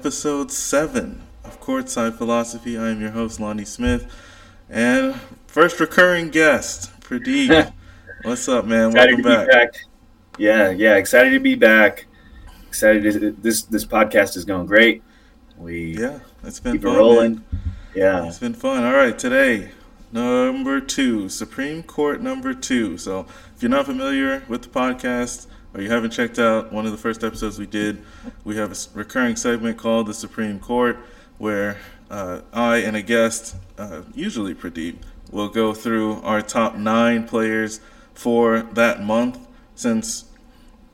Episode seven of Courtside Philosophy. I am your host, Lonnie Smith, and first recurring guest, Pradeep. What's up, man? Excited Welcome back. back. Yeah, yeah, excited to be back. Excited. To, this this podcast is going great. We yeah, it's been keep fun, rolling. Man. Yeah, it's been fun. All right, today number two, Supreme Court number two. So if you're not familiar with the podcast or you haven't checked out one of the first episodes we did, we have a recurring segment called the Supreme Court where uh, I and a guest, uh, usually Pradeep, will go through our top nine players for that month. Since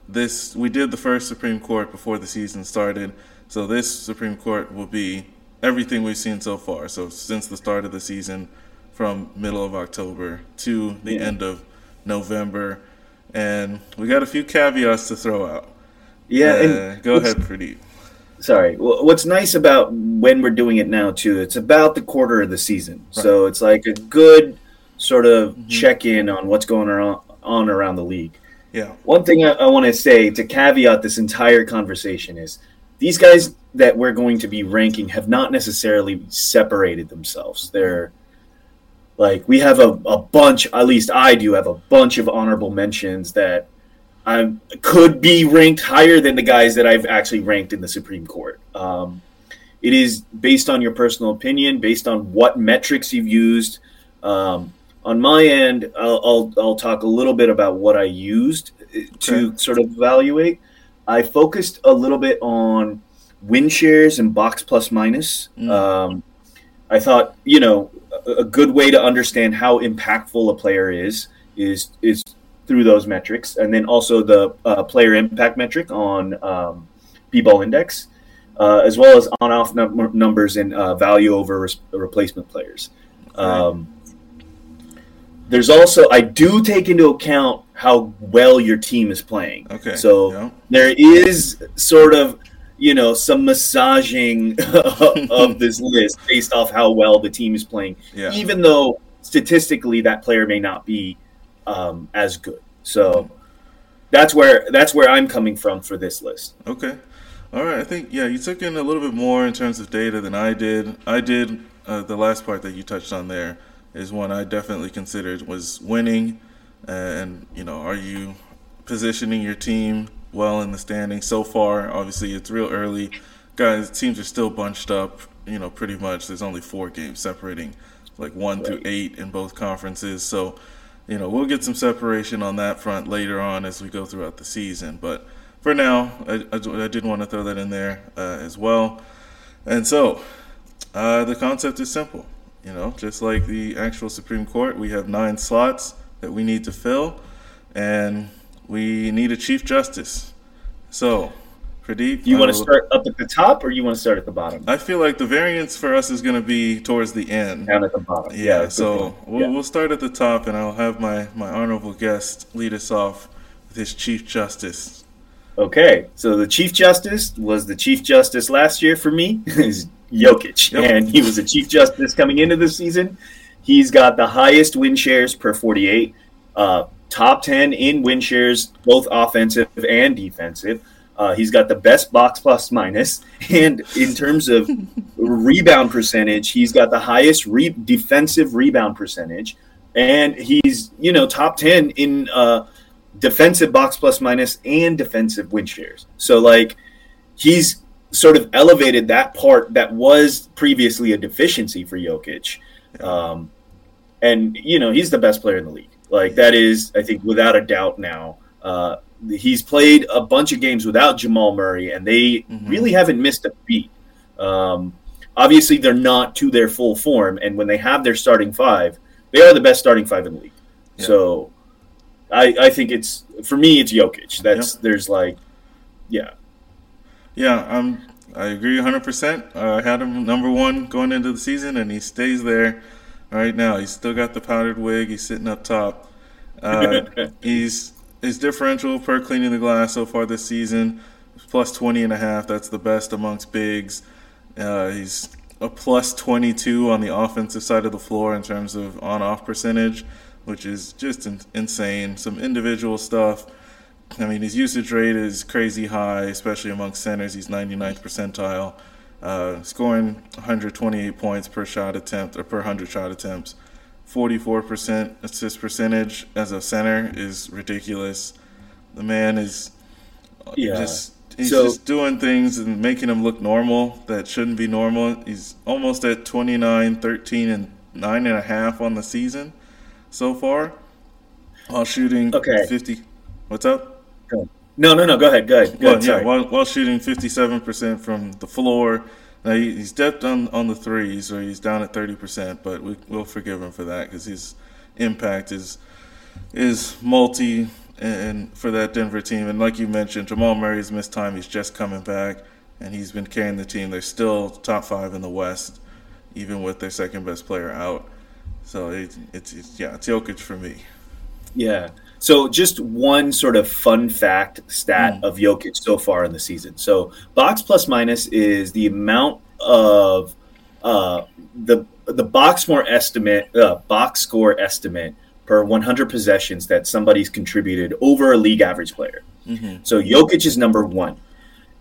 this, we did the first Supreme Court before the season started, so this Supreme Court will be everything we've seen so far. So since the start of the season, from middle of October to the yeah. end of November and we got a few caveats to throw out. Yeah, uh, go ahead, Pradeep. Sorry. Well, what's nice about when we're doing it now too? It's about the quarter of the season, right. so it's like a good sort of mm-hmm. check in on what's going on, on around the league. Yeah. One thing I, I want to say to caveat this entire conversation is these guys that we're going to be ranking have not necessarily separated themselves. They're like we have a, a bunch, at least I do have a bunch of honorable mentions that I could be ranked higher than the guys that I've actually ranked in the Supreme Court. Um, it is based on your personal opinion, based on what metrics you've used. Um, on my end, I'll, I'll, I'll, talk a little bit about what I used to okay. sort of evaluate. I focused a little bit on win shares and box plus minus. Mm. Um, I thought, you know, a good way to understand how impactful a player is is is through those metrics, and then also the uh, player impact metric on um, B-ball index, uh, as well as on-off num- numbers and uh, value over replacement players. Um, there's also I do take into account how well your team is playing. Okay. So yeah. there is sort of you know some massaging of this list based off how well the team is playing yeah. even though statistically that player may not be um, as good. So that's where that's where i'm coming from for this list. Okay. All right. I think yeah you took in a little bit more in terms of data than i did. I did uh, the last part that you touched on there is one i definitely considered was winning. And you know are you positioning your team well in the standings so far. Obviously, it's real early. Guys, teams are still bunched up. You know, pretty much. There's only four games separating, like one right. through eight in both conferences. So, you know, we'll get some separation on that front later on as we go throughout the season. But for now, I, I, I did want to throw that in there uh, as well. And so, uh, the concept is simple. You know, just like the actual Supreme Court, we have nine slots that we need to fill, and we need a chief justice. So, Pradeep, you want to start up at the top, or you want to start at the bottom? I feel like the variance for us is going to be towards the end, down at the bottom. Yeah, yeah so we'll, yeah. we'll start at the top, and I'll have my my honorable guest lead us off with his chief justice. Okay, so the chief justice was the chief justice last year for me is Jokic, yep. and he was a chief justice coming into the season. He's got the highest win shares per 48. Uh, top 10 in win shares, both offensive and defensive. Uh, he's got the best box plus minus, and in terms of rebound percentage, he's got the highest re- defensive rebound percentage, and he's you know top ten in uh, defensive box plus minus and defensive win shares. So like he's sort of elevated that part that was previously a deficiency for Jokic, um, and you know he's the best player in the league. Like that is, I think, without a doubt now. Uh, he's played a bunch of games without Jamal Murray, and they mm-hmm. really haven't missed a beat. Um, obviously, they're not to their full form, and when they have their starting five, they are the best starting five in the league. Yeah. So, I, I think it's for me, it's Jokic. That's yep. there's like, yeah, yeah. Um, I agree 100. Uh, percent I had him number one going into the season, and he stays there right now. He's still got the powdered wig. He's sitting up top. Uh, he's his differential per cleaning the glass so far this season plus 20 and a half. That's the best amongst bigs. Uh, he's a plus 22 on the offensive side of the floor in terms of on-off percentage, which is just in- insane. Some individual stuff I mean, his usage rate is crazy high, especially among centers. He's 99th percentile, uh, scoring 128 points per shot attempt or per 100 shot attempts. 44% assist percentage as a center is ridiculous. The man is yeah. just he's so, just doing things and making them look normal that shouldn't be normal. He's almost at 29, 13, and nine and a half on the season so far, while shooting okay. 50. What's up? No, no, no. Go ahead. Go ahead. Go well, ahead, yeah, while, while shooting 57% from the floor. Now he, he's dipped on, on the threes, or he's down at 30%, but we, we'll forgive him for that because his impact is is multi and for that Denver team. And like you mentioned, Jamal Murray's missed time. He's just coming back, and he's been carrying the team. They're still top five in the West, even with their second best player out. So it, it's, it's yeah, it's Jokic for me. Yeah. So just one sort of fun fact stat mm. of Jokic so far in the season. So box plus minus is the amount of uh, the the box score estimate, uh, box score estimate per 100 possessions that somebody's contributed over a league average player. Mm-hmm. So Jokic is number one.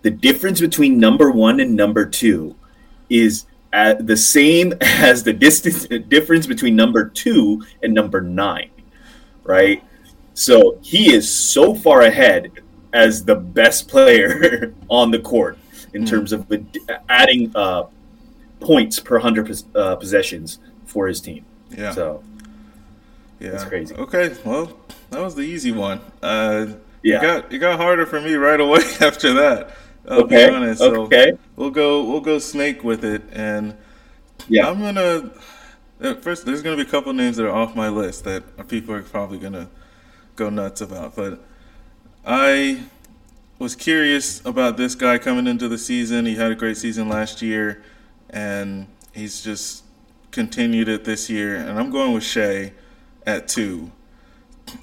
The difference between number one and number two is at the same as the distance difference between number two and number nine, right? So he is so far ahead as the best player on the court in mm-hmm. terms of adding uh, points per hundred uh, possessions for his team. Yeah. So yeah, it's crazy. Okay, well, that was the easy one. Uh, yeah, it got it got harder for me right away after that. I'll okay. be honest. So okay. We'll go we'll go snake with it, and yeah, I'm gonna. Uh, first, there's gonna be a couple names that are off my list that people are probably gonna go nuts about, but I was curious about this guy coming into the season. He had a great season last year, and he's just continued it this year. And I'm going with Shai at two.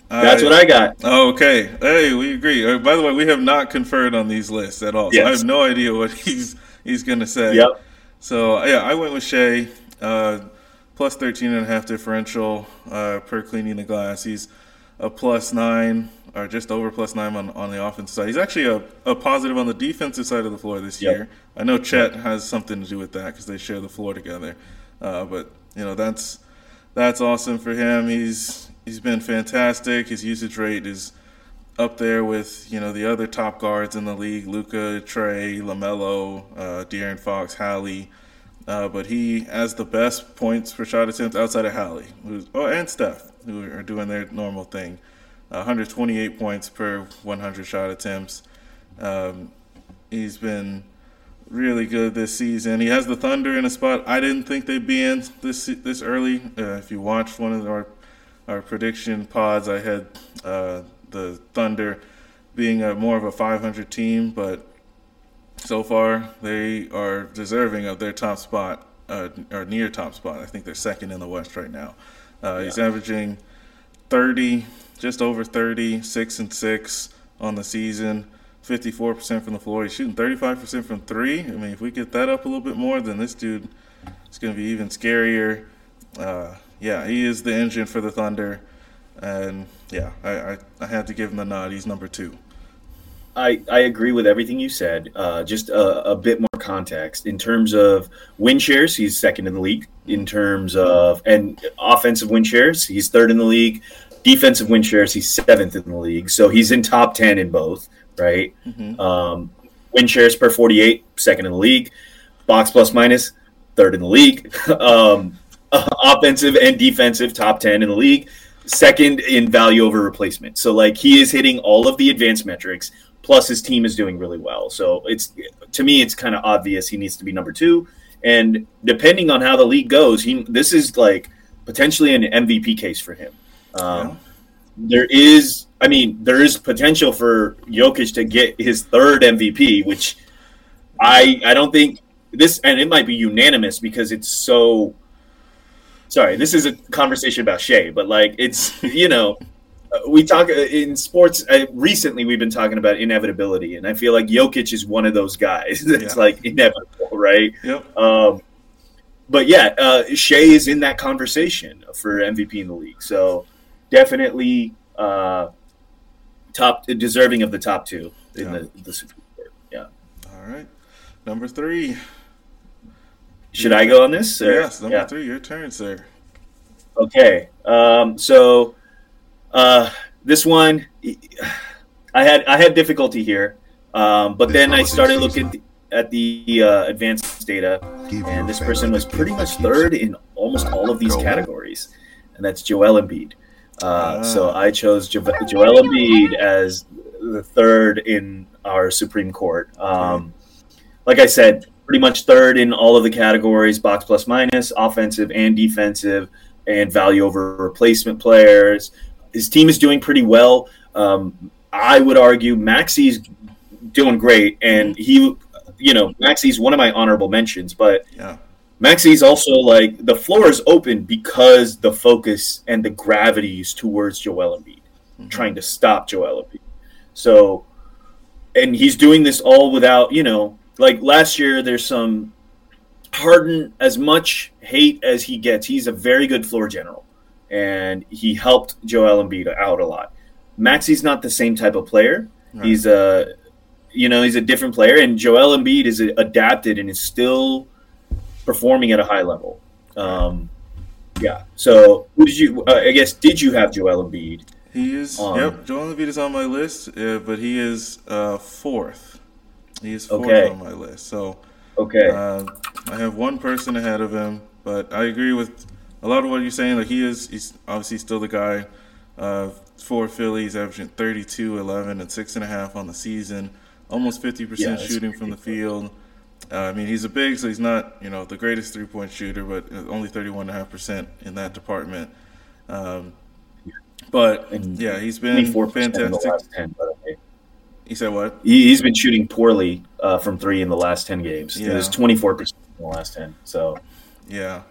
That's I, what I got. Oh, okay. Hey, we agree. Uh, by the way, we have not conferred on these lists at all. So yes. I have no idea what he's he's going to say. Yep. So, yeah, I went with Shai. Uh, plus 13 and a half differential uh, per cleaning the glass. He's a plus nine or just over plus nine on, on the offensive side. He's actually a, a positive on the defensive side of the floor this yep. year. I know Chet has something to do with that because they share the floor together. Uh, but you know that's that's awesome for him. He's he's been fantastic. His usage rate is up there with you know the other top guards in the league: Luka, Trae, LaMelo, uh, De'Aaron Fox, Hallie. Uh, but he has the best points for shot attempts outside of Hallie, who's, oh, and Steph, who are doing their normal thing. 128 points per 100 shot attempts. Um, he's been really good this season. He has the Thunder in a spot I didn't think they'd be in this this early. Uh, if you watched one of our our prediction pods, I had uh, the Thunder being a more of a 500 team, but so far they are deserving of their top spot uh, or near top spot. I think they're second in the West right now. Uh, yeah. He's averaging 30, just over 30, six and six on the season. 54% from the floor. He's shooting 35% from three. I mean, if we get that up a little bit more, then this dude is going to be even scarier. Uh, yeah, he is the engine for the Thunder. And yeah, I, I, I, had to give him the nod. He's number two. I, I agree with everything you said. Uh, just a, a, bit more context. In terms of win shares, he's second in the league. In terms of, and offensive win shares, he's third in the league. Defensive win shares, he's seventh in the league. So he's in top 10 in both right? Mm-hmm. Um, win shares per 48, second in the league. Box plus minus, third in the league. um, offensive and defensive, top 10 in the league. Second in value over replacement. So, like, he is hitting all of the advanced metrics, plus his team is doing really well. So, it's to me, it's kind of obvious he needs to be number two. And depending on how the league goes, he this is like potentially an MVP case for him. Um, yeah. There is I mean, there is potential for Jokic to get his third MVP, which I I don't think this, and it might be unanimous because it's so. Sorry, this is a conversation about Shai, but like it's you know, we talk in sports. Uh, recently, we've been talking about inevitability, and I feel like Jokic is one of those guys that's yeah. like inevitable, right? Yep. Um, but yeah, uh, Shai is in that conversation for MVP in the league, so definitely. Uh, top deserving of the top two in Yeah. the, the Supreme Court. Yeah. All right. Number three. Should I go on this? or- Yes, number yeah. three. Your turn, sir. Okay. Um, so uh, this one, I had I had difficulty here, um, but This then I started looking at the uh, advanced data, Give and this person was pretty much third in almost all of these categories, and that's Joel Embiid. Uh, Ah. So I chose jo- Joel Embiid as the third in our Supreme Court. Um, like I said, pretty much third in all of the categories: box plus minus, offensive and defensive, and value over replacement players. His team is doing pretty well. Um, I would argue Maxey's doing great, and he, you know, Maxey's one of my honorable mentions, but Yeah. Maxey's also like the floor is open because the focus and the gravity is towards Joel Embiid, trying to stop Joel Embiid. So, and he's doing this all without, you know, like last year. There's some Harden, as much hate as he gets, he's a very good floor general, and he helped Joel Embiid out a lot. Maxey's not the same type of player. Right. He's a, you know, he's a different player, and Joel Embiid is adapted and is still performing at a high level. Um, yeah. So, who did you? Uh, I guess did you have Joel Embiid? He is. Um, yep. Joel Embiid is on my list, uh, but he is uh, fourth. He is fourth Okay. on my list. So Okay. uh, I have one person ahead of him, but I agree with a lot of what you're saying. Like he is. He's obviously still the guy. Uh, for Philly, he's averaging 32, 11, and six and a half on the season. Almost 50% Yeah, that's shooting from the field. Uh, I mean, he's a big, so he's not, you know, the greatest three-point shooter, but only 31.5% in that department. Um, but And yeah, he's been Twenty-four percent in the fantastic. last ten. By the way, He said what? he, he's been shooting poorly uh, from three in the last ten games. It was twenty four percent in the last ten. So Yeah,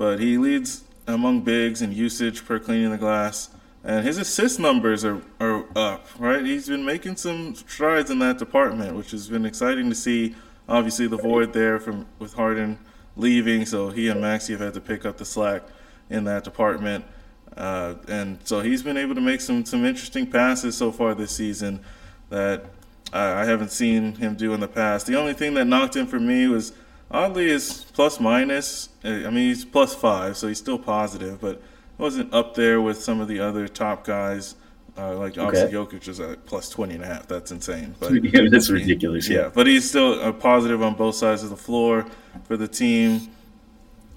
but he leads among bigs in usage per cleaning the glass, and his assist numbers are, are up. Right, he's been making some strides in that department, which has been exciting to see. Obviously, the void there from with Harden leaving, so he and Maxey have had to pick up the slack in that department. Uh, and so he's been able to make some some interesting passes so far this season that I, I haven't seen him do in the past. The only thing that knocked him for me was oddly his plus minus. Uh, I mean, he's plus five, so he's still positive, but wasn't up there with some of the other top guys. Uh, like obviously Jokic is at plus 20 and a half. That's insane. But that's ridiculous. yeah, Yeah. but he's still a positive on both sides of the floor for the team,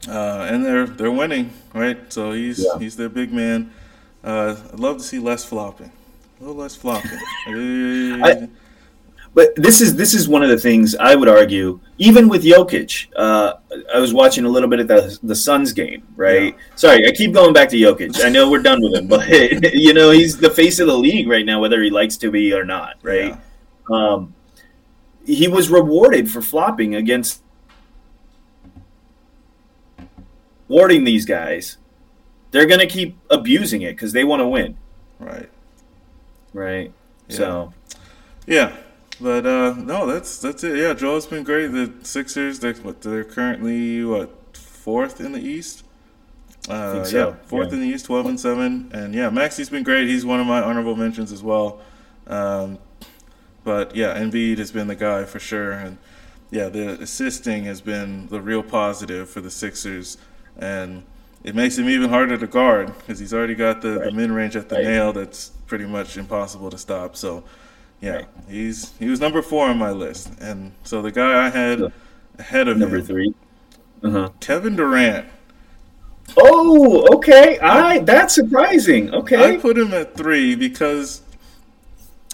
uh, and they're they're winning, right? So he's Yeah. he's their big man. Uh, I'd love to see less flopping, a little less flopping. Eh, But this is this is one of the things I would argue. Even with Jokic, uh, I was watching a little bit of the the Suns game. Right. Sorry, I keep going back to Jokic. I know we're done with him, but you know he's the face of the league right now, whether he likes to be or not. Right. Um, he was rewarded for flopping against warding these guys. They're gonna keep abusing it because they want to win. right. Right. Yeah. So Yeah, but uh, no, that's that's it. Yeah, Joel's been great. The Sixers, they're what they're currently what fourth in the East. Uh, so, Yeah, fourth yeah. in the East, twelve and seven, and yeah, Maxey's been great. He's one of my honorable mentions as well. Um, but yeah, Embiid has been the guy for sure, and yeah, the assisting has been the real positive for the Sixers, and it makes him even harder to guard because he's already got the, the mid range at the Right. nail that's pretty much impossible to stop. So yeah, he's he was number four on my list, and so the guy I had ahead of number him, three. Uh-huh. Kevin Durant. Oh, okay. I that's surprising. Okay, I put him at three because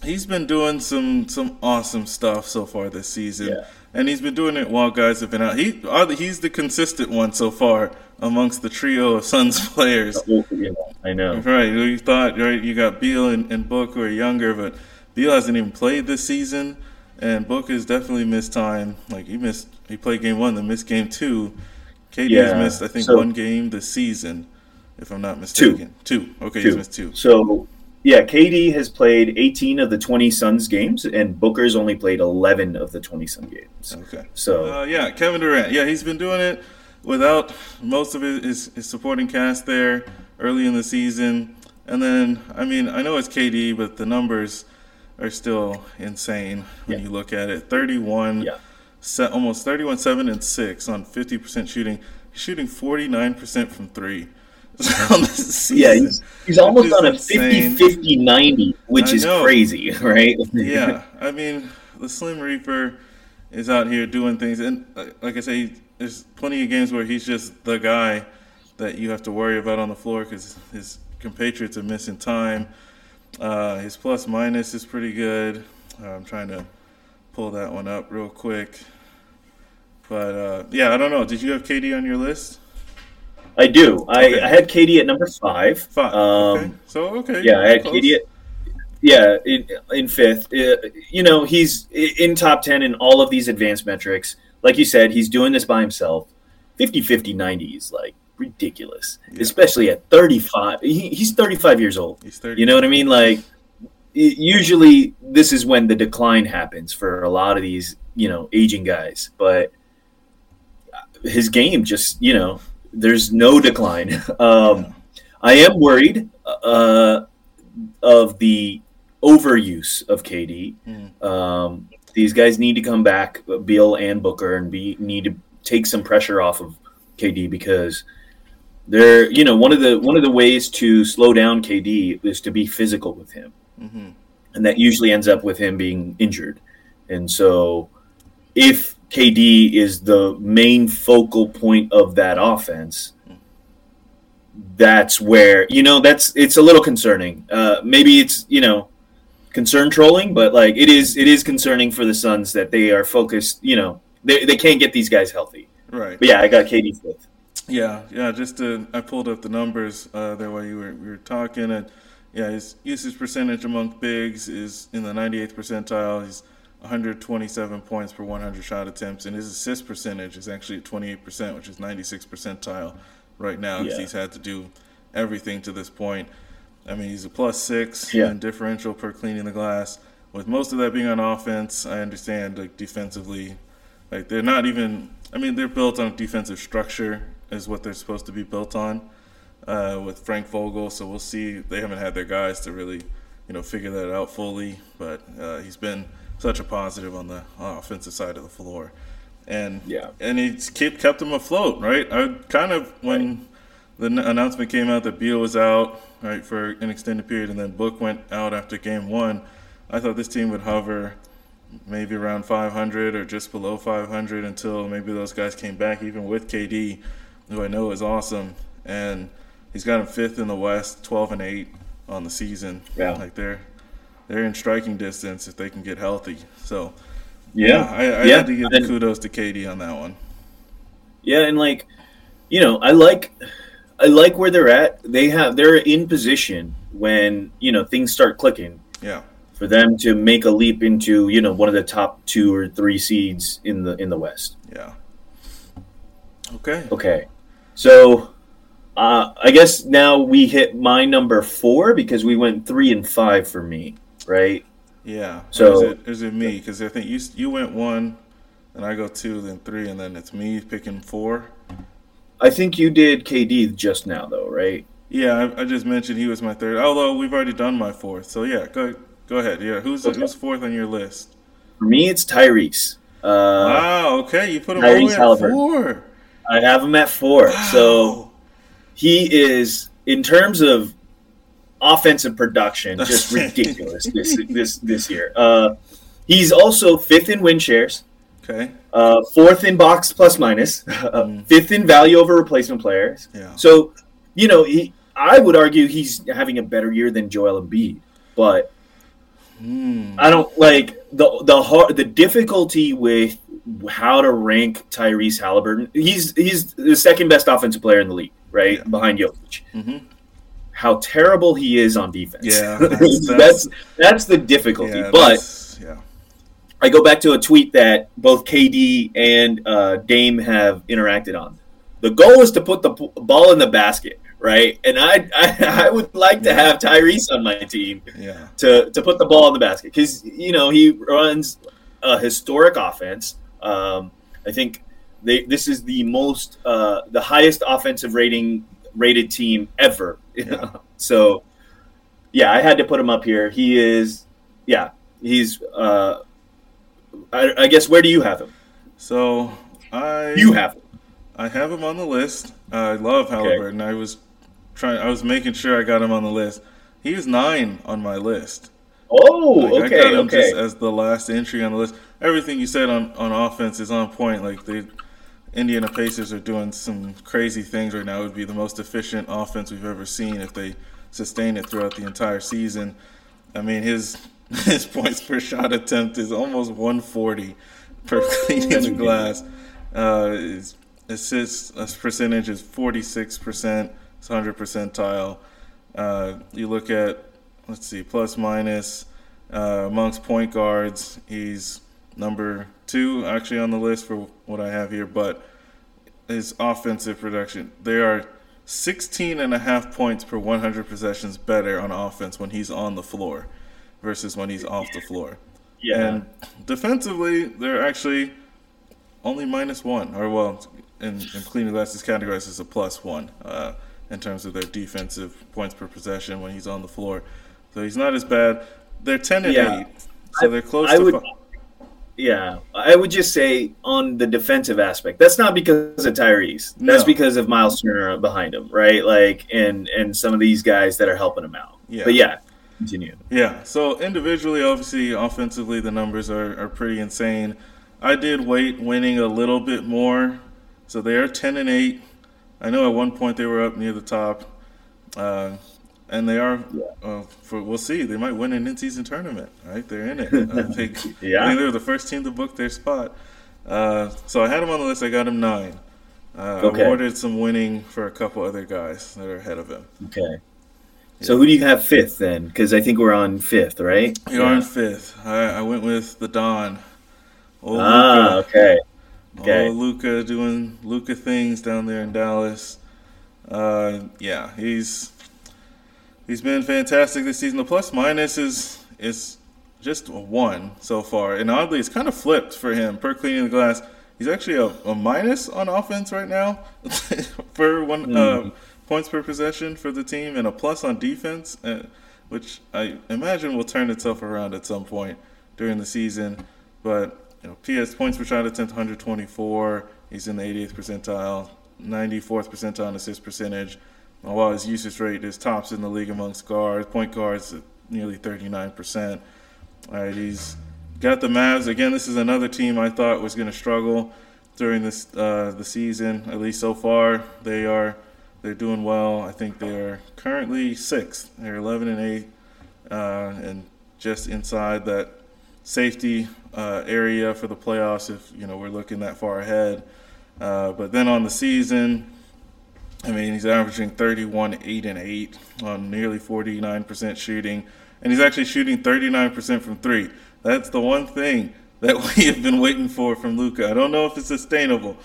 he's been doing some some awesome stuff so far this season, Yeah. and he's been doing it while guys have been out. He uh, he's the consistent one so far amongst the trio of Suns players. Oh, yeah, I know. Right, you thought right, you got Beal and, and Book who are younger, but Beal hasn't even played this season, and Book has definitely missed time. Like he missed, he played game one, then missed game two. KD has Yeah, missed, I think, so- one game this season, if I'm not mistaken. Two. two. Okay, he's missed two. So, yeah, KD has played 18 of the 20 Suns games, and Booker's only played 11 of the 20 Sun games. Okay. So, Uh, yeah, Kevin Durant. Yeah, he's been doing it without most of his, his supporting cast there early in the season. And then, I mean, I know it's KD, but the numbers, are still insane when Yeah. you look at it. 31, Yeah. se- almost 31, 7, and 6 on 50% shooting. He's shooting 49% from three on this season. Yeah, he's, he's almost on a insane. 50 50 90, which I is know. crazy, right? yeah, I mean, the Slim Reaper is out here doing things, and uh, like I say, there's plenty of games where he's just the guy that you have to worry about on the floor because his compatriots are missing time. Uh, his plus minus is pretty good. Uh, I'm trying to pull that one up real quick, but uh, yeah, I don't know. Did you have KD on your list? I do. I, Okay. I had KD at number five. Five. Um, okay, so okay. Yeah, I had close. KD at yeah in, in fifth. Uh, you know, he's in top 10 in all of these advanced metrics. Like you said, he's doing this by himself. 50 50 90 is like ridiculous, Yeah. especially at 35. He, he's 35 years old. He's 30. You know what I mean? Like, usually this is when the decline happens for a lot of these, you know, aging guys. But his game just, you know, there's no decline. Um, I am worried uh, of the overuse of KD. Mm. Um, these guys need to come back, Beal and Booker, and be need to take some pressure off of KD because they're you know one of the one of the ways to slow down KD is to be physical with him, Mhm. and that usually ends up with him being injured. And so, if KD is the main focal point of that offense, that's where you know that's it's a little concerning. Uh, maybe it's you know concern trolling, but like it is it is concerning for the Suns that they are focused. You know they they can't get these guys healthy. Right. But yeah, I got KD fifth. Yeah, yeah. Just to, I pulled up the numbers uh, there while you were we were talking, and yeah, his usage percentage among bigs is in the 98th percentile. He's 127 points per 100 shot attempts, and his assist percentage is actually at 28 percent, which is 96th percentile right now. Because Yeah. he's had to do everything to this point. I mean, he's a plus six Yeah. in differential per cleaning the glass. With most of that being on offense, I understand like defensively, like they're not even. I mean, they're built on defensive structure is what they're supposed to be built on uh, with Frank Vogel. So we'll see. They haven't had their guys to really, you know, figure that out fully. But uh, he's been such a positive on the offensive side of the floor, and Yeah. and he's kept kept them afloat. Right. I kind of when the n- announcement came out that Beal was out right for an extended period, and then Book went out after game one. I thought this team would hover maybe around 500 or just below 500 until maybe those guys came back, even with KD, who I know is awesome. And he's got him fifth in the West, 12 and 8 on the season. Yeah. Like they're they're in striking distance if they can get healthy. So Yeah, I, I yeah. had to give And- kudos to KD on that one. Yeah, and like, you know, I like, I like where they're at. They have they're in position when you know things start clicking Yeah. for them to make a leap into you know one of the top two or three seeds in the in the West. Yeah. Okay. Okay, so uh, I guess now we hit my number four because we went three and five for me, right? Yeah. So- is it, is it me? Because I think you you went one, and I go two, then three, and then it's me picking four. I think you did KD just now though, right? Yeah, I, I just mentioned he was my third. Although we've already done my fourth, so yeah, go go ahead. Yeah, who's Okay. who's fourth on your list? For me, it's Tyrese. Uh, wow. Okay, you put him all the Tyrese way at four. I have him at four. So. He is in terms of offensive production just ridiculous this this this year. Uh, he's also fifth in win shares, okay. uh, fourth in box plus minus, uh, fifth in value over replacement players. Yeah. So you know he. I would argue he's having a better year than Joel Embiid, but Hmm. I don't like the the hard the difficulty with how to rank Tyrese Haliburton. He's he's the second best offensive player in the league, right Yeah. behind Jokic Mhm. how terrible he is on defense. Yeah, that's, that's- that's the difficulty. Yeah, but yeah. I go back to a tweet that both KD and uh, Dame have interacted on. The goal is to put the p- ball in the basket, right? And I, I, I would like to have Tyrese on my team to, to put the ball in the basket because you know he runs a historic offense. Um, I think they this is the most uh, the highest offensive rating rated team ever. Yeah. so yeah, I had to put him up here. He is yeah he's. Uh, I, I guess where do you have him? So I You have him. I have him on the list. I love Haliburton. I was trying. I was making sure I got him on the list. He was nine on my list. Oh, Like, I okay, got him okay. just as the last entry on the list. Everything you said on, on offense is on point. Like the Indiana Pacers are doing some crazy things right now. It would be the most efficient offense we've ever seen if they sustain it throughout the entire season. I mean, his his points per shot attempt is almost 140 per cleaning the glass. Uh, his assists uh, percentage is 46 percent. It's 100 percentile. Uh, you look at let's see, plus minus uh, amongst point guards. He's number two actually on the list for what I have here, but his offensive production, they are 16 and a half points per 100 possessions better on offense when he's on the floor versus when he's off the floor. Yeah. And defensively, they're actually only minus one, or well, in, in cleaning glasses categorized as a plus one uh, in terms of their defensive points per possession when he's on the floor. So he's not as bad. They're ten and Yeah. eight, so they're close I to. would- Yeah, I would just say on the defensive aspect, that's not because of Tyrese. That's No. because of Miles Turner behind him, right? Like, and and some of these guys that are helping him out. Yeah. But yeah, continue. Yeah. So individually, obviously, offensively, the numbers are, are pretty insane. I did wait winning a little bit more, so they are ten and eight. I know at one point they were up near the top, uh, and they are. Uh, for we'll see, they might win an in-season tournament. Right, they're in it. I think. Yeah. I think they were the first team to book their spot. Uh, so I had them on the list. I got him nine. Uh, Okay. Awarded some winning for a couple other guys that are ahead of him. Okay. So who do you have fifth then? Because I think we're on fifth, right? You are on fifth. I, I went with the Don. Old Ah, Luka. okay. Okay. Oh, Luka doing Luka things down there in Dallas. Uh, yeah, he's he's been fantastic this season. The plus minus is is just one so far, and oddly, it's kind of flipped for him per cleaning the glass. He's actually a, a minus on offense right now for one uh, points per possession for the team, and a plus on defense, uh, which I imagine will turn itself around at some point during the season. But you know, PS points per shot attempt 124. He's in the 80th percentile, 94th percentile in assist percentage. While his usage rate is tops in the league amongst guards, point guards at nearly 39%. All right, he's got the Mavs again. This is another team I thought was going to struggle during this uh, the season. At least so far, they are they're doing well. I think they are currently sixth. They're 11 and eight, uh, and just inside that safety uh, area for the playoffs. If you know we're looking that far ahead, uh, but then on the season. I mean, he's averaging 31, 8, and 8 on nearly 49% shooting. And he's actually shooting 39% from three. That's the one thing that we have been waiting for from Luka. I don't know if it's sustainable,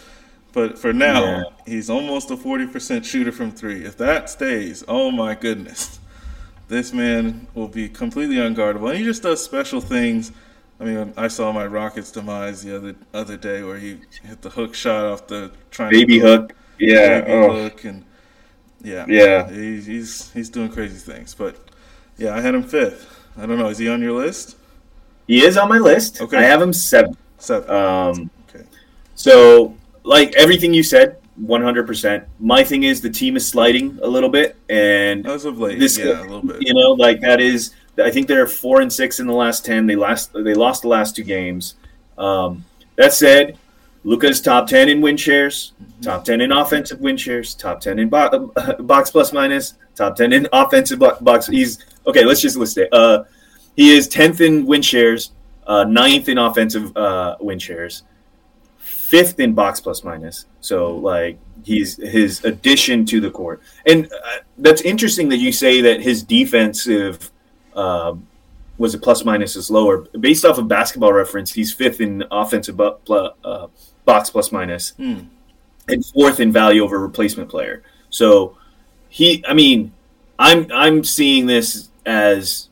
but for now, Yeah. he's almost a 40% shooter from three. If that stays, oh my goodness, this man will be completely unguardable. And he just does special things. I mean, I saw my Rockets demise the other other day where he hit the hook shot off the trying Baby hook. Yeah. Oh. and yeah, Yeah. he's, he's he's doing crazy things. But yeah, I had him fifth. I don't know. Is he on your list? He is on my list. Okay. I have him seventh. Seven. Um, okay. So, like everything you said, 100%. My thing is the team is sliding a little bit, and As of late, this- yeah, a little bit. you know, like that is. I think they're four and six in the last ten. They last they lost the last two games. Um, that said, Luka's top ten in win shares, top ten in offensive win shares, top ten in bo- box plus minus, top ten in offensive bo- box. He's okay. Let's just list it. Uh, he is tenth in win shares, uh, ninth in offensive uh, win shares, fifth in box plus minus. So like he's his addition to the court, and uh, that's interesting that you say that his defensive um, was a plus minus is lower based off of basketball reference. He's fifth in offensive pl- uh, box plus minus, Hmm. and fourth in value over replacement player. So he, I mean, I'm I'm seeing this as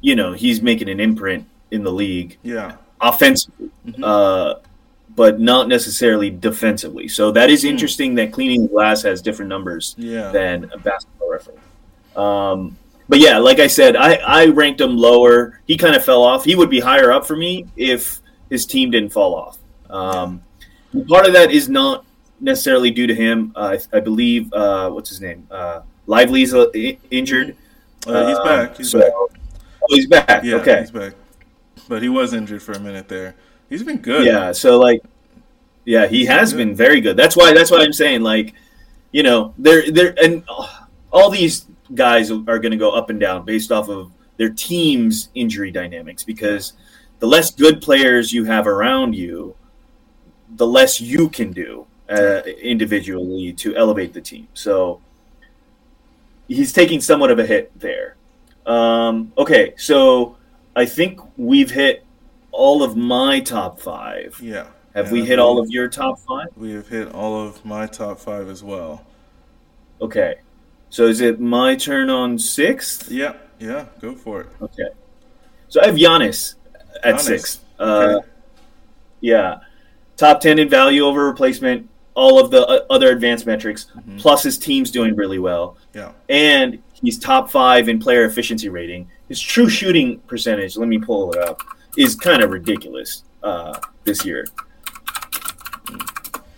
you know he's making an imprint in the league Yeah. offensively, Mhm. uh, but not necessarily defensively. So that is is interesting that cleaning glass has different numbers Yeah. than a basketball reference. Um, but yeah, like I said, I, I ranked him lower. He kind of fell off. He would be higher up for me if his team didn't fall off. Um, part of that is not necessarily due to him. Uh, I, I, believe uh, what's his name, uh, Lively's uh, injured. Uh, he's back. He's so, back. Oh, he's back. Yeah, okay, he's back. But he was injured for a minute there. He's been good. Yeah. So like, yeah, he has been very good. That's why. That's why I'm saying like, you know, they're they're and all these guys are going to go up and down based off of their team's injury dynamics because the less good players you have around you, the less you can do uh, individually to elevate the team. So he's taking somewhat of a hit there. Um, okay, so I think we've hit all of my top five. Yeah. Have yeah, we hit all of your top five? We have hit all of my top five as well. Okay. So is it my turn on sixth? Yeah, yeah, go for it. Okay. So I have Giannis at Giannis. sixth. Uh, okay. Yeah. Top 10 in value over replacement, all of the uh, other advanced metrics, mm-hmm. plus his team's doing really well. Yeah. And he's top five in player efficiency rating. His true shooting percentage, let me pull it up, is kind of ridiculous uh, this year.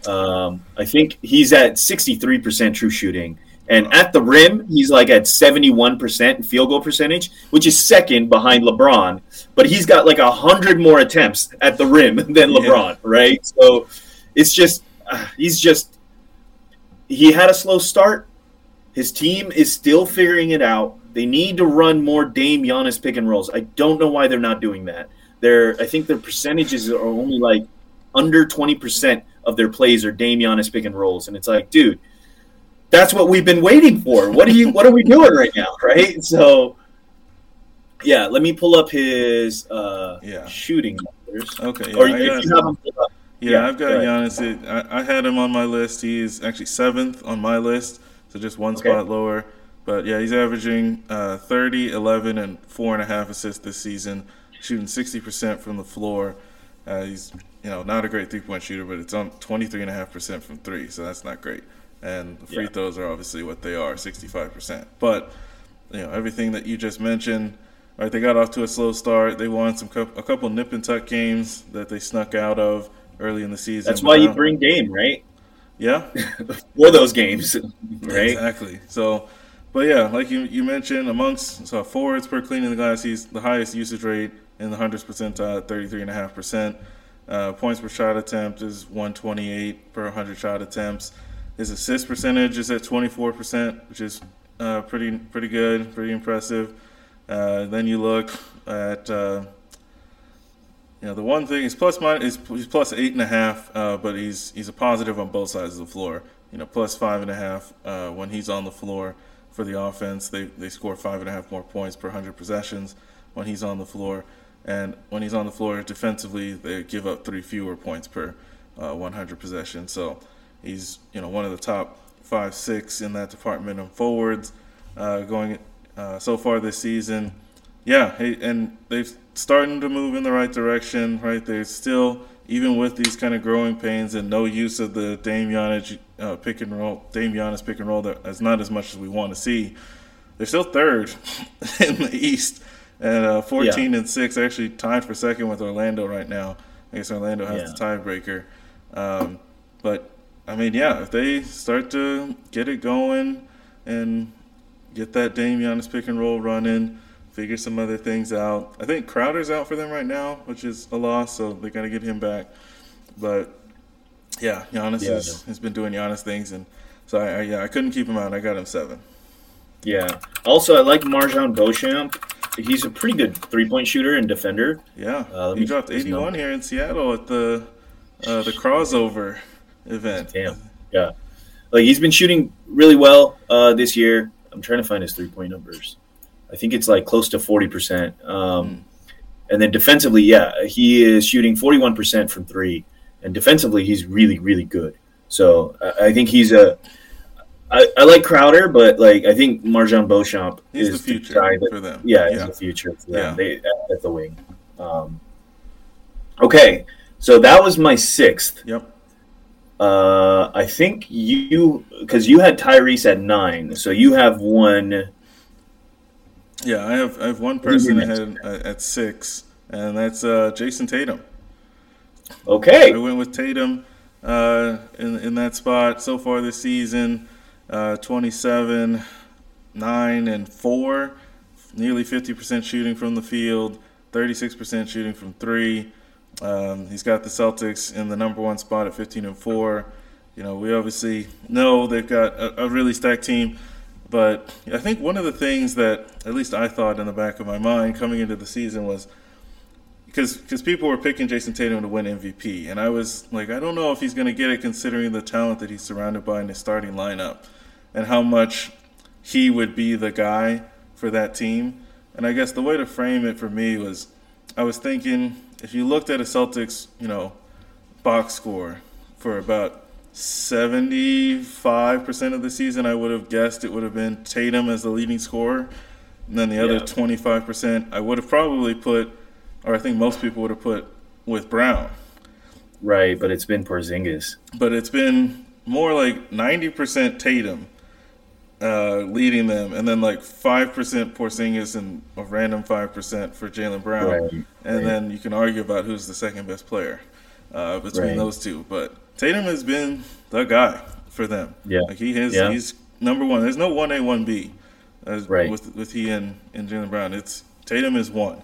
Um, I think he's at 63% true shooting and at the rim, he's like at 71% field goal percentage, which is second behind LeBron. But he's got like a hundred more attempts at the rim than LeBron, yeah. right? So it's just uh, he's just he had a slow start. His team is still figuring it out. They need to run more Dame Giannis pick and rolls. I don't know why they're not doing that. Their I think their percentages are only like under 20% of their plays are Dame Giannis pick and rolls, and it's like, dude that's what we've been waiting for. What are you? What are we doing right now? Right? So, yeah. Let me pull up his uh, yeah. shooting numbers. Okay. Yeah, or if you have them up. Yeah, yeah, I've got go Giannis. I, I, had him on my list. He's actually seventh on my list, so just one okay. spot lower. But yeah, he's averaging uh, 30, 11, and four and a half assists this season, shooting 60% from the floor. Uh, he's you know not a great three point shooter, but it's on 23.5% from three, so that's not great and free yeah. throws are obviously what they are, 65%. But you know everything that you just mentioned. Right, they got off to a slow start. They won some a couple nip and tuck games that they snuck out of early in the season. That's why you bring game, right? Yeah, for those games, right? Exactly. So, but yeah, like you you mentioned, amongst so forwards per cleaning the glass, he's the highest usage rate in the hundredth percentile, thirty three and a half percent. Uh, points per shot attempt is 128 per 100 shot attempts. His assist percentage is at 24%, which is uh, pretty pretty good, pretty impressive. Uh, then you look at uh, you know the one thing is plus minus he's plus eight and a half, uh, but he's he's a positive on both sides of the floor. You know, plus five and a half uh, when he's on the floor for the offense. They they score five and a half more points per hundred possessions when he's on the floor, and when he's on the floor defensively, they give up three fewer points per uh, 100 possessions. So He's you know one of the top five six in that department of forwards uh, going uh, so far this season. Yeah, and they've starting to move in the right direction. Right, they're still even with these kind of growing pains and no use of the Dame Giannis uh, pick and roll, Dame Giannis pick and roll that is not as much as we want to see. They're still third in the East and uh, 14 yeah. and six, actually tied for second with Orlando right now. I guess Orlando has yeah. the tiebreaker. Um, but I mean, yeah, if they start to get it going and get that Dame Giannis pick and roll running, figure some other things out. I think Crowder's out for them right now, which is a loss, so they got to get him back. But yeah, Giannis yeah, has, has been doing Giannis things, and so I, I, yeah I couldn't keep him out. I got him seven. Yeah. Also, I like MarJon Beauchamp. He's a pretty good three point shooter and defender. Yeah, uh, he dropped eighty one here in Seattle at the uh, the crossover event. Damn. Yeah. Like he's been shooting really well uh, this year. I'm trying to find his three point numbers. I think it's like close to 40%. Um, mm. And then defensively, yeah, he is shooting 41% from three. And defensively, he's really, really good. So I, I think he's a. I, I like Crowder, but like I think MarJon Beauchamp he's is the future the that, for them. Yeah, he's yeah. the future for them. Yeah. They, at, at the wing. Um, okay, so that was my sixth. Yep. Uh, I think you because you had Tyrese at nine, so you have one Yeah, I have I have one person ahead at, at six, and that's uh, Jayson Tatum. Okay. I went with Tatum uh, in in that spot so far this season. Uh, 27, nine and four, nearly 50% shooting from the field, 36% shooting from three. Um, he's got the Celtics in the number one spot at 15 and four. You know, we obviously know they've got a, a really stacked team. But I think one of the things that at least I thought in the back of my mind coming into the season was because because people were picking Jayson Tatum to win MVP, and I was like, I don't know if he's going to get it considering the talent that he's surrounded by in his starting lineup, and how much he would be the guy for that team. And I guess the way to frame it for me was, I was thinking if you looked at a Celtics, you know, box score for about 75% of the season, I would have guessed it would have been Tatum as the leading scorer. And then the other yeah. 25%, I would have probably put, or I think most people would have put with Brown. Right, but it's been Porzingis. But it's been more like 90% Tatum uh, leading them, and then like 5% Porzingis and a random 5% for Jaylen Brown. Right, and right. then you can argue about who's the second best player uh, between right. those two. But Tatum has been the guy for them. Yeah, like he has. Yeah. He's number one. There's no one A, one B. right. With with he and and Jaylen Brown, it's Tatum is one.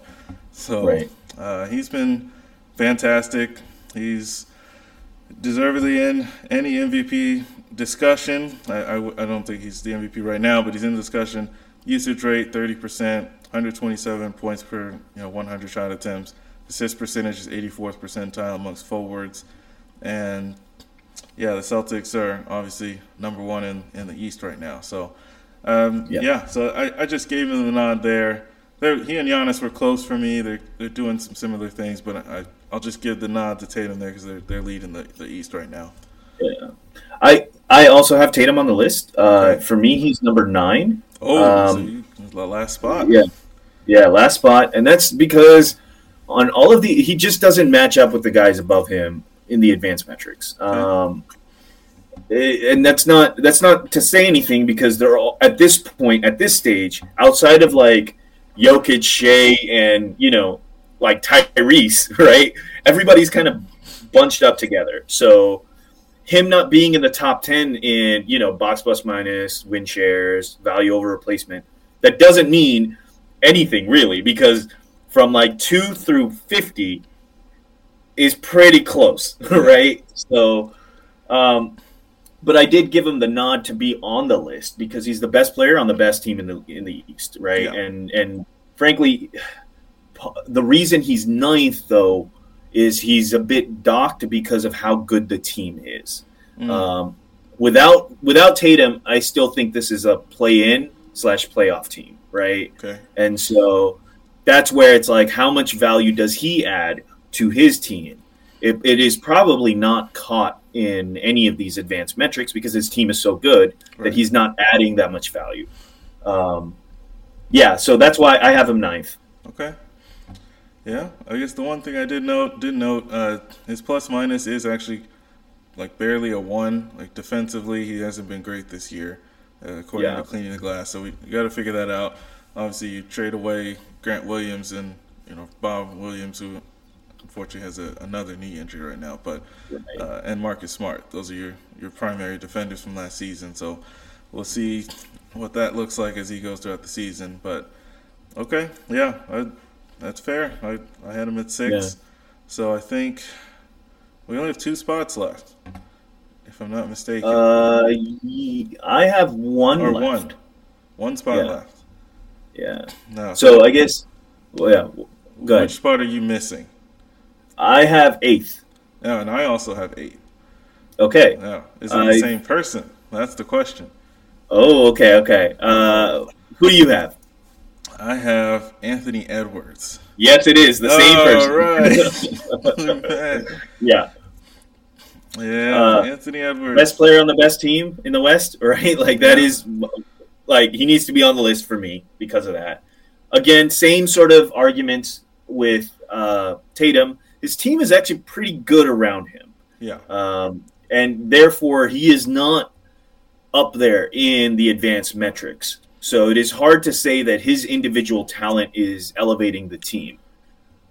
So uh, he's been fantastic. He's deservedly in any MVP discussion. I, I, I, don't think he's the MVP right now, but he's in the discussion. Usage rate 30%, 127 points per you know 100 shot attempts. Assist percentage is 84th percentile amongst forwards. And yeah, the Celtics are obviously number one in, in the East right now. So um, yeah. yeah. so I, I just gave him the nod there. They're, he and Giannis were close for me. They're, they're doing some similar things, but I, I'll just give the nod to Tatum there because they're, they're leading the, the East right now. Yeah. I I also have Tatum on the list. Uh, okay. For me, he's number nine. Oh, um, so the last spot. Yeah, yeah, last spot, and that's because on all of the he just doesn't match up with the guys above him in the advanced metrics. Um, eh, and that's not that's not to say anything because they're all at this point at this stage outside of like Jokic, Shai, and you know like Tyrese, right? Everybody's kind of bunched up together. So him not being in the top ten in you know box plus minus, win shares, value over replacement, that doesn't mean anything really because from like two through fifty is pretty close, right? So, um, but I did give him the nod to be on the list because he's the best player on the best team in the in the East, right? Yeah. And and frankly, the reason he's ninth though is he's a bit docked because of how good the team is. Mm. Um, without without Tatum, I still think this is a play in slash playoff team, right? Okay. And so that's where it's like, how much value does he add? to his team. It, it is probably not caught in any of these advanced metrics because his team is so good right. that he's not adding that much value. Um, yeah, so that's why I have him ninth. Okay. Yeah, I guess the one thing I did note did note uh, his plus minus is actually like barely a one. Like defensively, he hasn't been great this year, uh, according yeah. to Cleaning the Glass. So we got to figure that out. Obviously, you trade away Grant Williams and you know Bob Williams, who unfortunately has a, another knee injury right now. But uh, and Marcus Smart, those are your your primary defenders from last season. So we'll see what that looks like as he goes throughout the season. But okay, yeah, I, that's fair. I I had him at six, yeah. so I think we only have two spots left, if I'm not mistaken. Uh, I have one or left. one, one spot yeah. left. Yeah. No. So I guess, well, yeah. Go Which spot are you missing? I have eighth. Yeah, and I also have eight. Okay. Yeah. Is it I... the same person? That's the question. Oh, okay, okay. Uh, who do you have? I have Anthony Edwards. Yes, it is the same person. Right. yeah. Yeah, uh, Anthony Edwards. Best player on the best team in the West, right? Like that yeah. is like he needs to be on the list for me because of that. Again, same sort of arguments with uh, Tatum his team is actually pretty good around him. Yeah. Um, and therefore, he is not up there in the advanced metrics. So it is hard to say that his individual talent is elevating the team.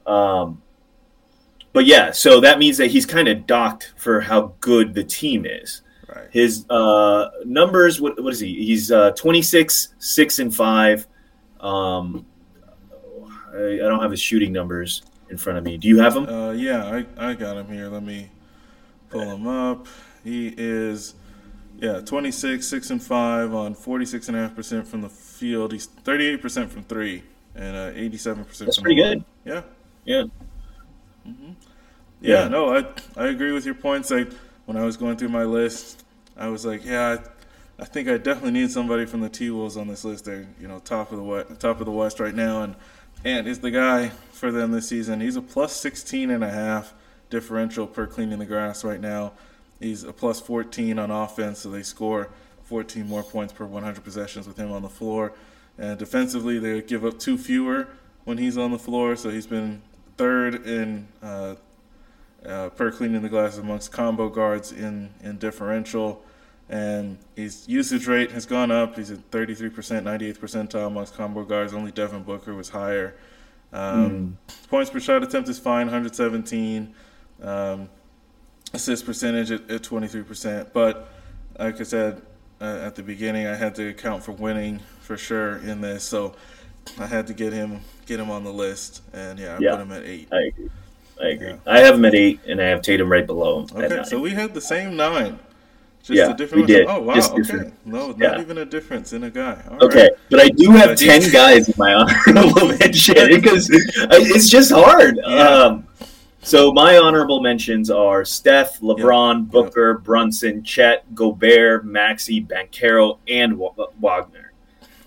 Um, but yeah, so that means that he's kind of docked for how good the team is. Right. His uh, numbers, what, what is he? He's uh, 26, 6, and 5. Um, I, I don't have his shooting numbers in front of me. Do you have them? Uh, yeah, I, I got him here. Let me pull him up. He is, yeah, 26, 6 and 5 on 46.5% from the field. He's 38% from three and uh, 87% That's from pretty good. Yeah. Yeah. Yeah, Yeah. no, I I agree with your points. Like when I was going through my list, I was like, yeah, I, I think I definitely need somebody from the T Wolves on this list. They're you know top of the west, top of the West right now, and Ant is the guy for them this season. He's a plus 16 and a half differential per cleaning the glass right now. He's a plus 14 on offense, so they score 14 more points per 100 possessions with him on the floor. And defensively, they give up two fewer when he's on the floor, so he's been third in uh, uh, per cleaning the glass amongst combo guards in, in differential. And his usage rate has gone up. He's at 33%, 98th percentile amongst combo guards. Only Devin Booker was higher. Um, Points per shot attempt is fine, 117. Um, assist percentage at, at 23%. But like I said uh, at the beginning, I had to account for winning for sure in this. So I had to get him get him on the list. And yeah, I Yeah. put him at eight. I agree. I agree. Yeah. I have him at eight, and I have Tatum right below him at Okay, nine. so we had the same nine. Just Yeah, a different we did. Oh wow, Just okay. different. No, not Yeah. even a difference in a guy. All Okay, right. but I do have But ten guys in my honorable mention because it's just hard. Yeah. Um, so my honorable mentions are Steph, LeBron, Booker, Brunson, Chet, Gobert, Maxey, Banchero, and Wa- Wagner.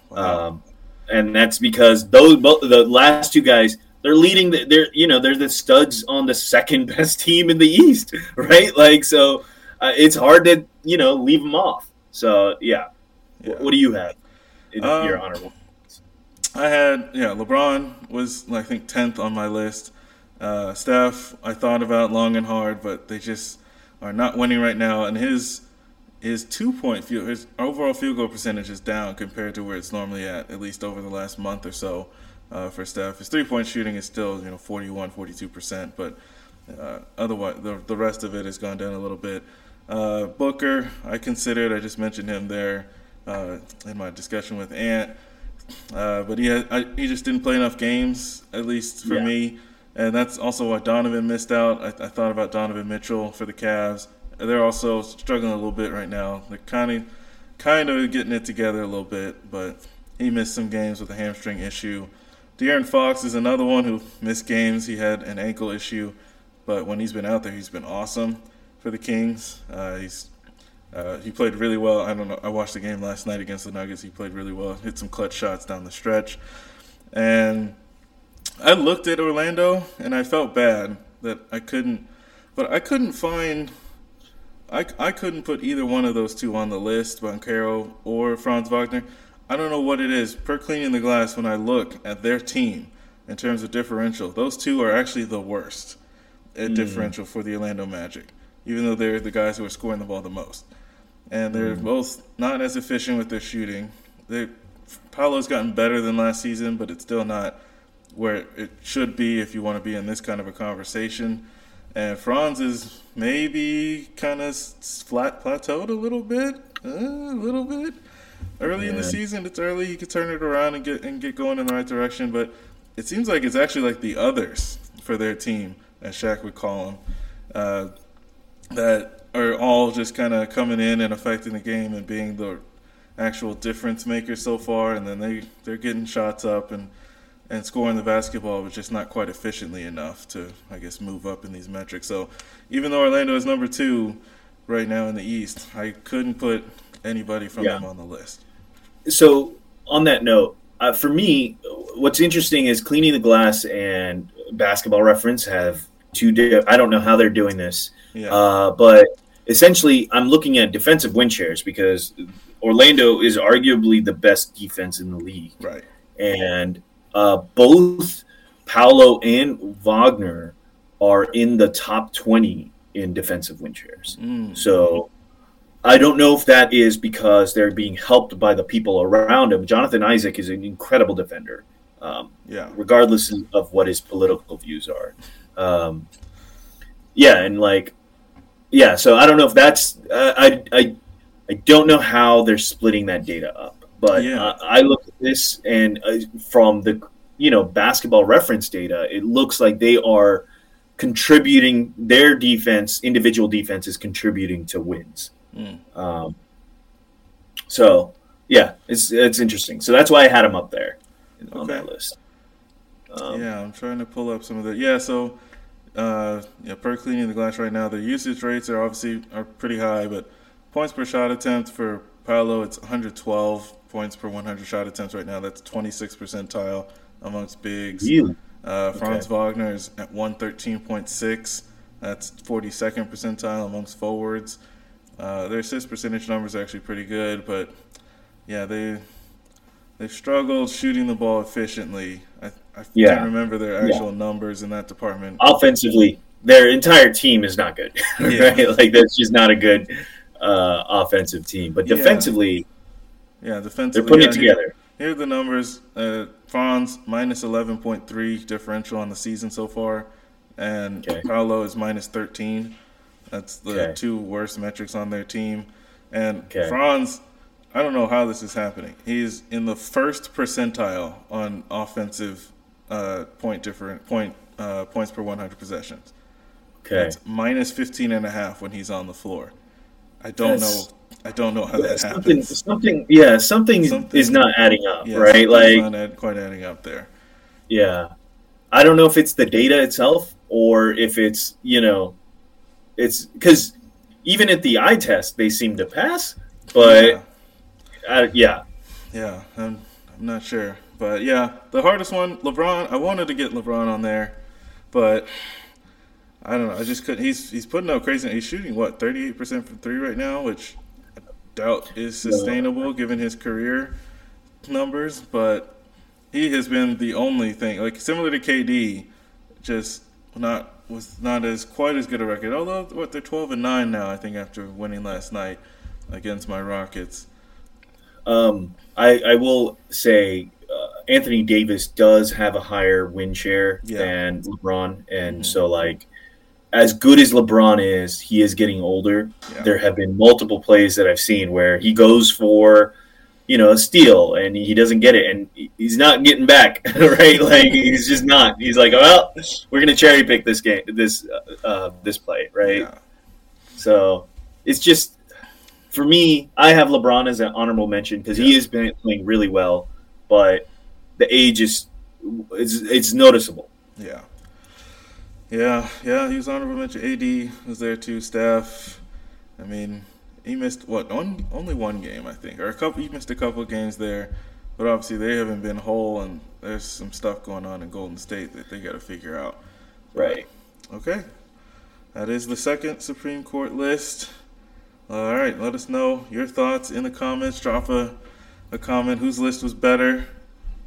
Wow. Um, and that's because those both the last two guys they're leading the, they're you know they're the studs on the second best team in the East, right? Like so, uh, it's hard to you know leave them off. So yeah, Yeah. what do you have in Um, your honorable? I had yeah, LeBron was I think tenth on my list. Uh, Steph, I thought about long and hard, but they just are not winning right now. And his his two point field, his overall field goal percentage is down compared to where it's normally at, at least over the last month or so uh, for Steph. His three point shooting is still you know 41, 42 percent, but uh, otherwise the the rest of it has gone down a little bit. Uh, Booker, I considered. I just mentioned him there uh, in my discussion with Ant. Uh, but he had, I, he just didn't play enough games, at least for Yeah. me, and that's also why Donovan missed out. I, I thought about Donovan Mitchell for the Cavs. They're also struggling a little bit right now. They're kind of kind of getting it together a little bit, but he missed some games with a hamstring issue. De'Aaron Fox is another one who missed games. He had an ankle issue, but when he's been out there, he's been awesome for the Kings. Uh, he's uh, he played really well. I don't know. I watched the game last night against the Nuggets. He played really well. Hit some clutch shots down the stretch, and I looked at Orlando and I felt bad that I couldn't, but I couldn't find. I, I couldn't put either one of those two on the list, Banchero or Franz Wagner. I don't know what it is. Per cleaning the glass, when I look at their team in terms of differential, those two are actually the worst at hmm. differential for the Orlando Magic, even though they're the guys who are scoring the ball the most. And they're hmm. both not as efficient with their shooting. They, Paolo's gotten better than last season, but it's still not where it should be if you want to be in this kind of a conversation. And Franz is maybe kind of flat plateaued a little bit, uh, a little bit. Early in the season, it's early. He could turn it around and get and get going in the right direction. But it seems like it's actually like the others for their team, as Shaq would call them, uh, that are all just kind of coming in and affecting the game and being the actual difference makers so far. And then they they're getting shots up and and scoring the basketball, was just not quite efficiently enough to, I guess, move up in these metrics. So even though Orlando is number two right now in the East, I couldn't put anybody from Yeah. them on the list. so on that note, uh, for me, what's interesting is cleaning the glass and basketball reference have two. Di- I don't know how they're doing this, Yeah. uh, but essentially, I'm looking at defensive win shares because Orlando is arguably the best defense in the league, right. and uh, both Paolo and Wagner are in the top 20 in defensive win shares. Mm. So I don't know if that is because they're being helped by the people around him. Jonathan Isaac is an incredible defender. Um, Yeah. regardless of what his political views are. Um, yeah, and like, yeah. So I don't know if that's uh, I I I don't know how they're splitting that data up, but Yeah. uh, I look at this and uh, from the you know basketball reference data, it looks like they are contributing their defense, individual defense is contributing to wins. Mm. Um, so yeah, it's it's interesting. So that's why I had him up there on that list. Um, yeah, I'm trying to pull up some of the yeah. So, uh, yeah, per cleaning the glass right now, their usage rates are obviously are pretty high, but points per shot attempt for Paolo, it's 112 points per 100 shot attempts right now. That's 26 percentile amongst bigs. Really? Uh, Franz Wagner is at 113.6. That's 42nd percentile amongst forwards. Uh, their assist percentage numbers are actually pretty good, but yeah, they they've struggled shooting the ball efficiently. I, I Yeah. can't remember their actual numbers in that department. offensively, their entire team is not good. Yeah. right? Like that's just not a good uh, offensive team. But Yeah. defensively, Yeah, defensively. they're putting yeah, it together. Here, here are the numbers. Uh, Franz minus 11.3 differential on the season so far, and Okay. Paolo is minus 13. That's the Okay. two worst metrics on their team. And Okay. Franz, I don't know how this is happening. He's in the first percentile on offensive uh, point different point uh, points per 100 possessions. Okay. It's minus 15 and a half when he's on the floor. I don't That's- know. I don't know how that something, happens. something, yeah, something, Something- is not adding up, Yeah, right? Like, not quite adding up there. yeah, I don't know if it's the data itself or if it's you know, it's because even at the eye test they seem to pass, but yeah. uh, yeah, Yeah, I'm, I'm not sure. But yeah, the hardest one, LeBron. I wanted to get LeBron on there, but I don't know. I just couldn't. He's he's putting up crazy. He's shooting what 38 percent from three right now, which I doubt is sustainable given his career numbers. But he has been the only thing, like similar to KD, just not was not as quite as good a record. Although what they're 12 and nine now, I think after winning last night against my Rockets. Um, I, I will say uh, Anthony Davis does have a higher win share Yeah. than LeBron, and Mhm. so like as good as LeBron is, he is getting older. Yeah. There have been multiple plays that I've seen where he goes for, you know, a steal and he doesn't get it, and he's not getting back, right? Like he's just not. He's like, well, we're gonna cherry pick this game, this uh, uh, this play, right? Yeah. So it's just for me. I have LeBron as an honorable mention because he has been playing really well, but the age is it's it's noticeable. Yeah. Yeah, yeah, he was honorable mention. AD was there too. Steph. I mean, he missed what? On, only one game, I think, or a couple. He missed a couple games there, but obviously they haven't been whole, and there's some stuff going on in Golden State that they got to figure out. Right. Okay, that is the second Supreme Court list. All right, let us know your thoughts in the comments. Drop a, a comment. Whose list was better?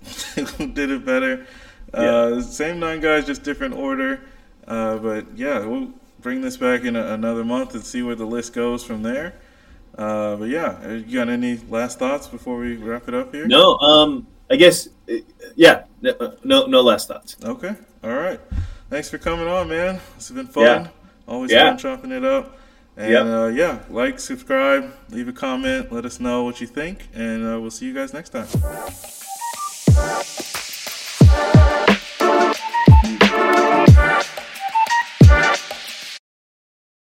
Who did it better? Uh, same nine guys, just different order. Uh, but yeah, we'll bring this back in a, another month and see where the list goes from there. Uh, but yeah, uh, you got any last thoughts before we wrap it up here? No, um, I guess, uh, yeah, no, no, no last thoughts. Okay. All right. Thanks for coming on, man. This has been fun. Yeah. Always Yeah. fun chopping it up. And Yep. uh, yeah, like, subscribe, leave a comment, let us know what you think, and uh, we'll see you guys next time.